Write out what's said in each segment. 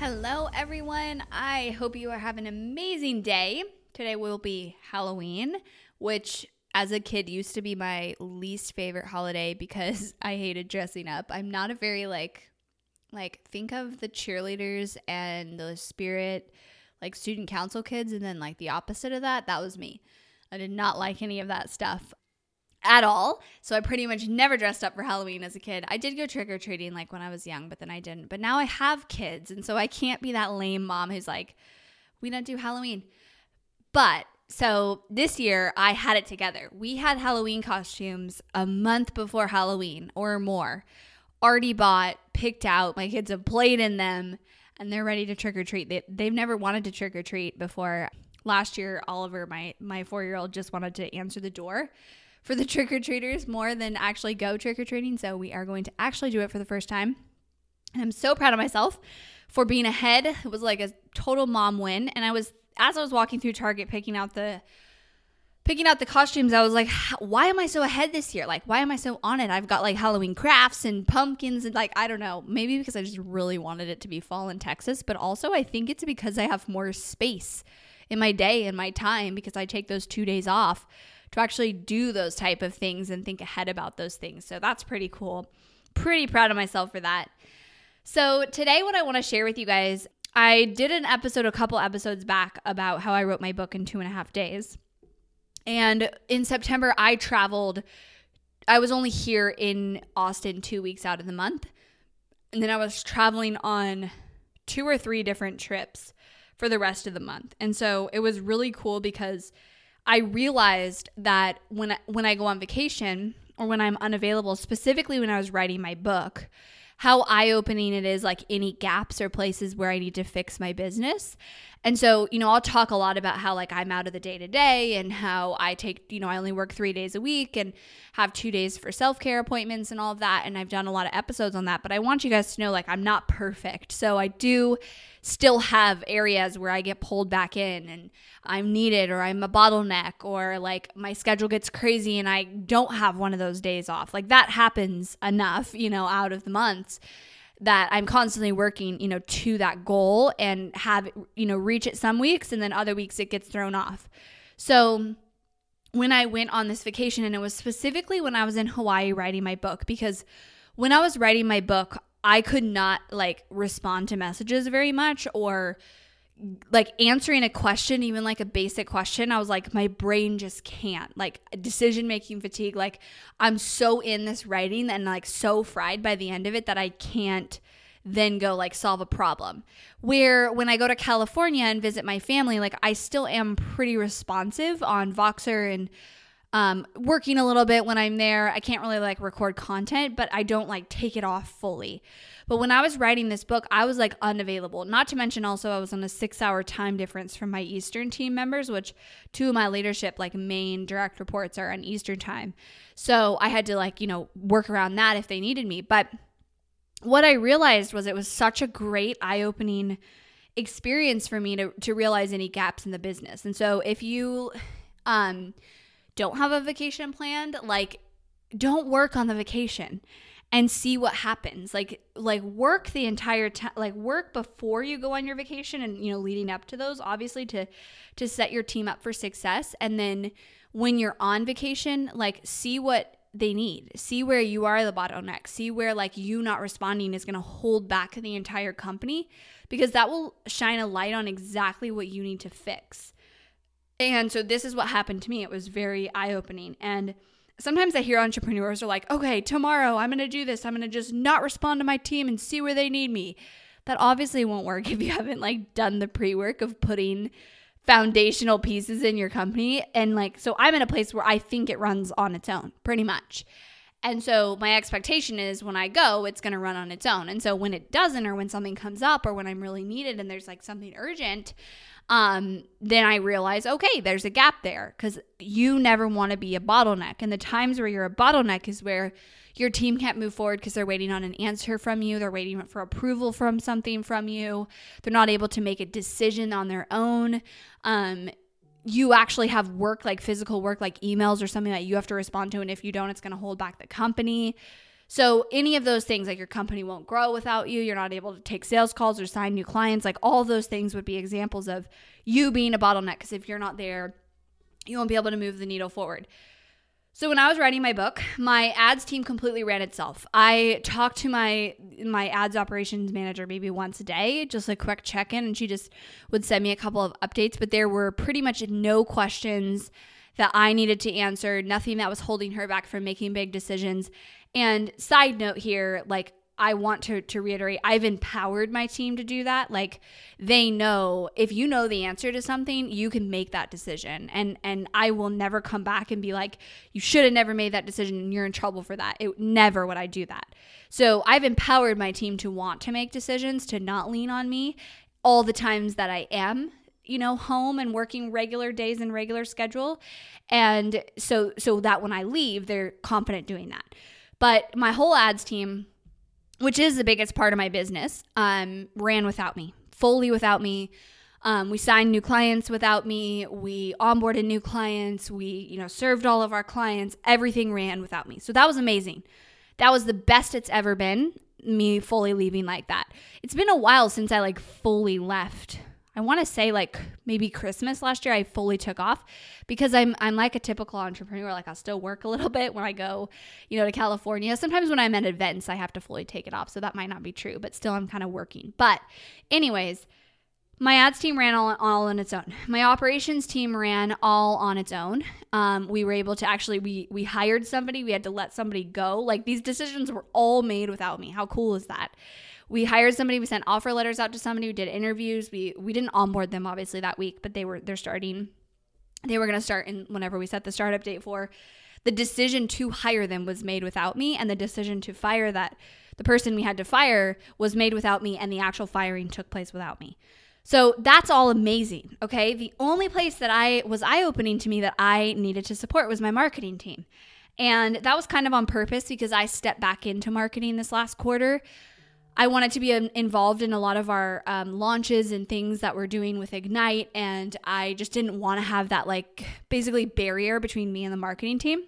Hello, everyone. I hope you are having an amazing day. Today will be Halloween, which as a kid used to be my least favorite holiday because I hated dressing up. I'm not a very like like think of the cheerleaders and the spirit like student council kids and then like the opposite of that, that was me. I did not like any of that stuff at all. So I pretty much never dressed up for Halloween as a kid. I did go trick or treating like when I was young, but then I didn't. But now I have kids, and so I can't be that lame mom who's like, "We don't do Halloween." But so this year I had it together. We had Halloween costumes a month before Halloween or more. Already bought, picked out. My kids have played in them and they're ready to trick or treat. They, they've never wanted to trick or treat before. Last year, Oliver, my my four year old, just wanted to answer the door for the trick or treaters more than actually go trick or treating. So we are going to actually do it for the first time. And I'm so proud of myself for being ahead. It was like a total mom win. And I was, as I was walking through Target picking out the, picking out the costumes, I was like, why am I so ahead this year? Like, why am I so on it? I've got like Halloween crafts and pumpkins and like, I don't know, maybe because I just really wanted it to be fall in Texas, but also I think it's because I have more space in my day and my time because I take those two days off to actually do those type of things and think ahead about those things. So that's pretty cool. Pretty proud of myself for that. So today, what I want to share with you guys, I did an episode a couple episodes back about how I wrote my book in two and a half days. And in September, I traveled. I was only here in Austin two weeks out of the month. And then I was traveling on two or three different trips for the rest of the month. And so it was really cool because I realized that when I, when I go on vacation or when I'm unavailable, specifically when I was writing my book, how eye opening it is like any gaps or places where I need to fix my business. And so, you know, I'll talk a lot about how like I'm out of the day to day and how I take, you know, I only work three days a week and have two days for self care appointments and all of that. And I've done a lot of episodes on that. But I want you guys to know like I'm not perfect. So I do still have areas where I get pulled back in and I'm needed or I'm a bottleneck or like my schedule gets crazy and I don't have one of those days off. Like that happens enough, you know, out of the months that I'm constantly working, you know, to that goal and have, you know, reach it some weeks and then other weeks it gets thrown off. So when I went on this vacation, and it was specifically when I was in Hawaii writing my book, because when I was writing my book, I could not like respond to messages very much or like answering a question, even like a basic question, I was like, my brain just can't. Like decision making fatigue. Like I'm so in this writing and like so fried by the end of it that I can't then go like solve a problem. Where when I go to California and visit my family, like I still am pretty responsive on Voxer and um, working a little bit when I'm there. I can't really like record content, but I don't like take it off fully. But when I was writing this book, I was like unavailable. Not to mention also I was on a 6-hour time difference from my Eastern team members, which two of my leadership like main direct reports are on Eastern time. So I had to like, you know, work around that if they needed me. But what I realized was it was such a great eye-opening experience for me to to realize any gaps in the business. And so if you um don't have a vacation planned, like don't work on the vacation and see what happens like like work the entire time like work before you go on your vacation and you know leading up to those obviously to to set your team up for success and then when you're on vacation like see what they need. See where you are the bottleneck. See where like you not responding is going to hold back the entire company because that will shine a light on exactly what you need to fix. And so this is what happened to me. It was very eye-opening and sometimes I hear entrepreneurs are like, "Okay, tomorrow I'm going to do this. I'm going to just not respond to my team and see where they need me." That obviously won't work if you haven't like done the pre-work of putting foundational pieces in your company. And like, so I'm in a place where I think it runs on its own pretty much. And so my expectation is when I go, it's going to run on its own. And so when it doesn't, or when something comes up, or when I'm really needed and there's like something urgent, um, then I realize, okay, there's a gap there because you never want to be a bottleneck. And the times where you're a bottleneck is where your team can't move forward because they're waiting on an answer from you. They're waiting for approval from something from you. They're not able to make a decision on their own. Um, you actually have work like physical work, like emails or something that you have to respond to. And if you don't, it's going to hold back the company. So, any of those things, like your company won't grow without you, you're not able to take sales calls or sign new clients, like all those things would be examples of you being a bottleneck. Because if you're not there, you won't be able to move the needle forward. So when I was writing my book, my ads team completely ran itself. I talked to my my ads operations manager maybe once a day, just a quick check-in and she just would send me a couple of updates, but there were pretty much no questions that I needed to answer, nothing that was holding her back from making big decisions. And side note here, like I want to to reiterate, I've empowered my team to do that. Like they know if you know the answer to something, you can make that decision. And and I will never come back and be like, you should have never made that decision and you're in trouble for that. It never would I do that. So I've empowered my team to want to make decisions, to not lean on me all the times that I am you know home and working regular days and regular schedule and so so that when i leave they're confident doing that but my whole ads team which is the biggest part of my business, um, ran without me, fully without me. Um, we signed new clients without me. We onboarded new clients. We, you know, served all of our clients. Everything ran without me. So that was amazing. That was the best it's ever been. Me fully leaving like that. It's been a while since I like fully left I want to say like maybe Christmas last year I fully took off because I'm I'm like a typical entrepreneur like I'll still work a little bit when I go, you know, to California. Sometimes when I'm at events I have to fully take it off, so that might not be true, but still I'm kind of working. But anyways, my ads team ran all, all on its own. My operations team ran all on its own. Um, we were able to actually we we hired somebody. We had to let somebody go. Like these decisions were all made without me. How cool is that? We hired somebody we sent offer letters out to somebody we did interviews we we didn't onboard them obviously that week but they were they're starting they were going to start in whenever we set the startup date for. The decision to hire them was made without me and the decision to fire that the person we had to fire was made without me and the actual firing took place without me. So that's all amazing okay? The only place that i was eye opening to me that i needed to support was my marketing team. And that was kind of on purpose because i stepped back into marketing this last quarter I wanted to be um, involved in a lot of our um, launches and things that we're doing with Ignite. And I just didn't want to have that, like, basically barrier between me and the marketing team.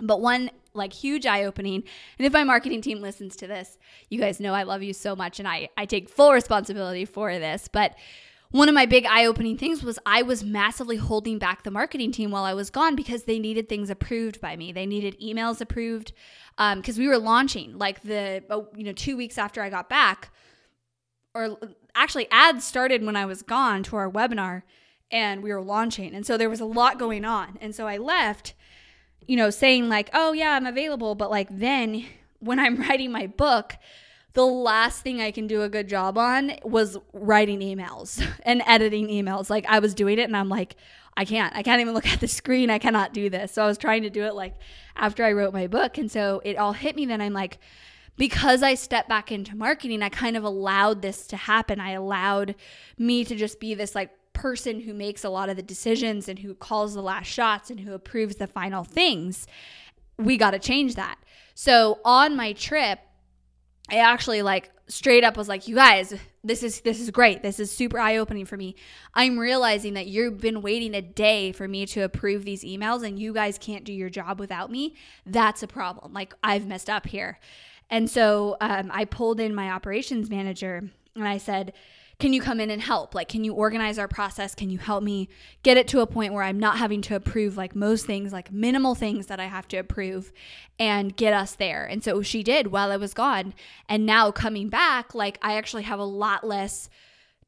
But one, like, huge eye opening, and if my marketing team listens to this, you guys know I love you so much and I, I take full responsibility for this. But one of my big eye opening things was I was massively holding back the marketing team while I was gone because they needed things approved by me. They needed emails approved because um, we were launching like the, oh, you know, two weeks after I got back, or actually, ads started when I was gone to our webinar and we were launching. And so there was a lot going on. And so I left, you know, saying like, oh, yeah, I'm available. But like then when I'm writing my book, the last thing I can do a good job on was writing emails and editing emails. Like I was doing it and I'm like, I can't. I can't even look at the screen. I cannot do this. So I was trying to do it like after I wrote my book. And so it all hit me then I'm like, because I stepped back into marketing, I kind of allowed this to happen. I allowed me to just be this like person who makes a lot of the decisions and who calls the last shots and who approves the final things. We got to change that. So on my trip, I actually like straight up was like, "You guys, this is this is great. This is super eye-opening for me. I'm realizing that you've been waiting a day for me to approve these emails and you guys can't do your job without me. That's a problem. Like I've messed up here." And so um, I pulled in my operations manager and I said, can you come in and help? Like, can you organize our process? Can you help me get it to a point where I'm not having to approve like most things, like minimal things that I have to approve and get us there? And so she did while I was gone. And now coming back, like, I actually have a lot less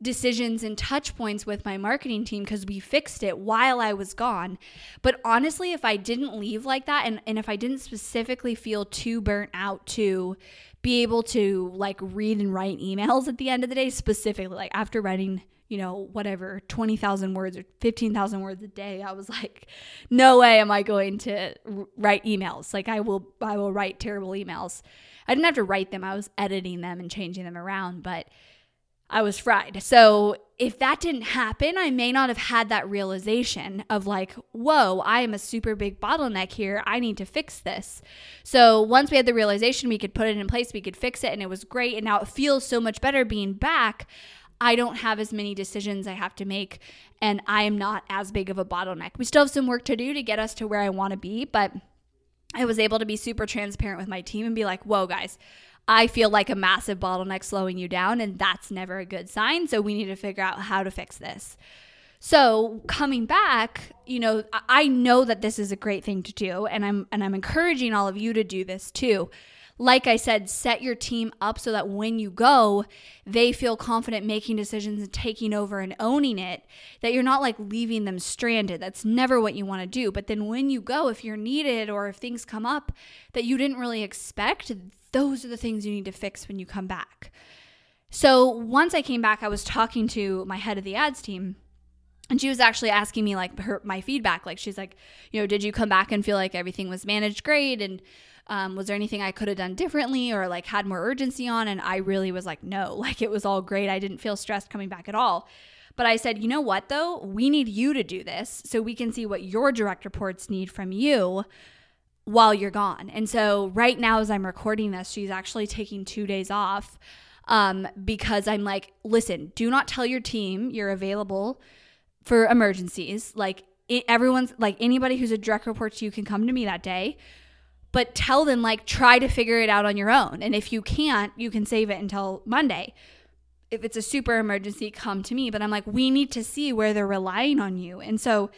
decisions and touch points with my marketing team because we fixed it while I was gone. But honestly, if I didn't leave like that and, and if I didn't specifically feel too burnt out to be able to like read and write emails at the end of the day, specifically, like after writing, you know, whatever, 20,000 words or 15,000 words a day, I was like, no way am I going to write emails. Like I will, I will write terrible emails. I didn't have to write them. I was editing them and changing them around, but I was fried. So if that didn't happen, I may not have had that realization of like, whoa, I am a super big bottleneck here. I need to fix this. So once we had the realization, we could put it in place, we could fix it, and it was great. And now it feels so much better being back. I don't have as many decisions I have to make, and I am not as big of a bottleneck. We still have some work to do to get us to where I want to be, but I was able to be super transparent with my team and be like, whoa, guys, I feel like a massive bottleneck slowing you down, and that's never a good sign. So we need to figure out how to fix this. So coming back, you know, I know that this is a great thing to do, and I'm and I'm encouraging all of you to do this too. Like I said, set your team up so that when you go, they feel confident making decisions and taking over and owning it, that you're not like leaving them stranded. That's never what you want to do. But then when you go, if you're needed or if things come up that you didn't really expect, those are the things you need to fix when you come back. So once I came back, I was talking to my head of the ads team. And she was actually asking me like her my feedback. Like she's like, you know, did you come back and feel like everything was managed great? And um, was there anything I could have done differently or like had more urgency on? And I really was like, no, like it was all great. I didn't feel stressed coming back at all. But I said, you know what though? We need you to do this so we can see what your direct reports need from you while you're gone. And so right now, as I'm recording this, she's actually taking two days off um, because I'm like, listen, do not tell your team you're available for emergencies. Like it, everyone's like anybody who's a direct report to you can come to me that day. But tell them like try to figure it out on your own. And if you can't, you can save it until Monday. If it's a super emergency, come to me. But I'm like, we need to see where they're relying on you. And so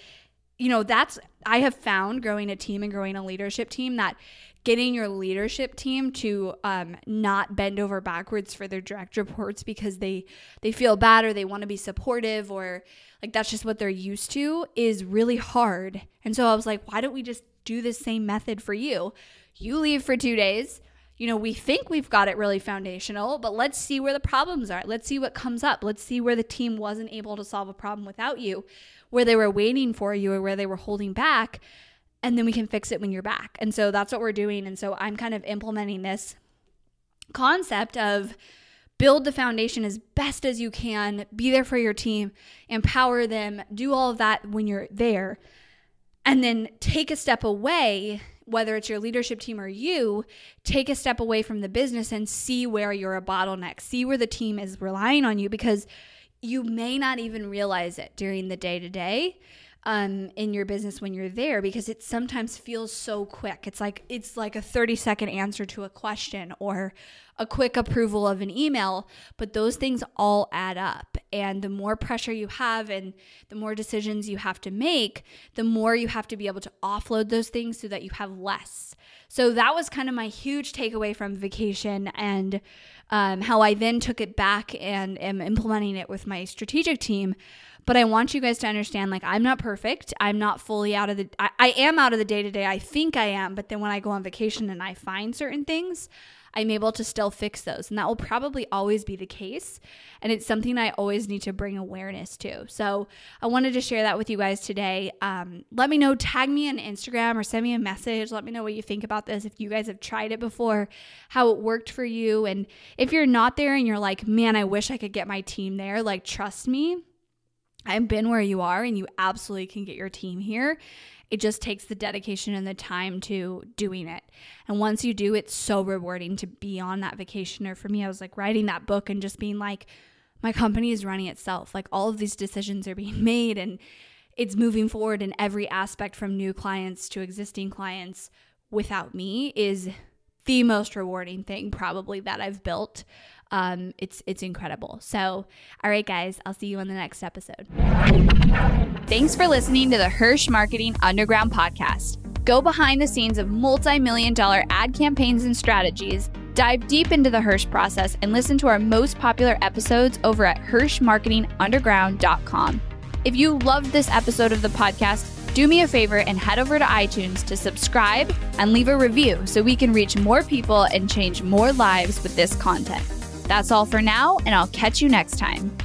you know, that's, I have found growing a team and growing a leadership team that getting your leadership team to um, not bend over backwards for their direct reports because they they feel bad or they want to be supportive or like that's just what they're used to is really hard. And so I was like, why don't we just do the same method for you? You leave for two days. You know, we think we've got it really foundational, but let's see where the problems are. Let's see what comes up. Let's see where the team wasn't able to solve a problem without you where they were waiting for you or where they were holding back and then we can fix it when you're back. And so that's what we're doing and so I'm kind of implementing this concept of build the foundation as best as you can, be there for your team, empower them, do all of that when you're there. And then take a step away, whether it's your leadership team or you, take a step away from the business and see where you're a bottleneck, see where the team is relying on you because you may not even realize it during the day to day um, in your business when you're there because it sometimes feels so quick. It's like it's like a 30 second answer to a question or a quick approval of an email, but those things all add up. And the more pressure you have and the more decisions you have to make, the more you have to be able to offload those things so that you have less. So that was kind of my huge takeaway from vacation and um, how I then took it back and am implementing it with my strategic team. But I want you guys to understand like, I'm not perfect. I'm not fully out of the, I, I am out of the day to day. I think I am. But then when I go on vacation and I find certain things, I'm able to still fix those. And that will probably always be the case. And it's something I always need to bring awareness to. So I wanted to share that with you guys today. Um, let me know, tag me on Instagram or send me a message. Let me know what you think about this. If you guys have tried it before, how it worked for you. And if you're not there and you're like, man, I wish I could get my team there, like, trust me. I've been where you are, and you absolutely can get your team here. It just takes the dedication and the time to doing it. And once you do, it's so rewarding to be on that vacation. Or for me, I was like writing that book and just being like, my company is running itself. Like all of these decisions are being made and it's moving forward in every aspect from new clients to existing clients without me is the most rewarding thing probably that I've built Um, it's it's incredible. So, all right, guys, I'll see you on the next episode. Thanks for listening to the Hirsch Marketing Underground podcast. Go behind the scenes of multi-million dollar ad campaigns and strategies. Dive deep into the Hirsch process and listen to our most popular episodes over at HirschMarketingUnderground.com. If you loved this episode of the podcast, do me a favor and head over to iTunes to subscribe and leave a review so we can reach more people and change more lives with this content. That's all for now, and I'll catch you next time.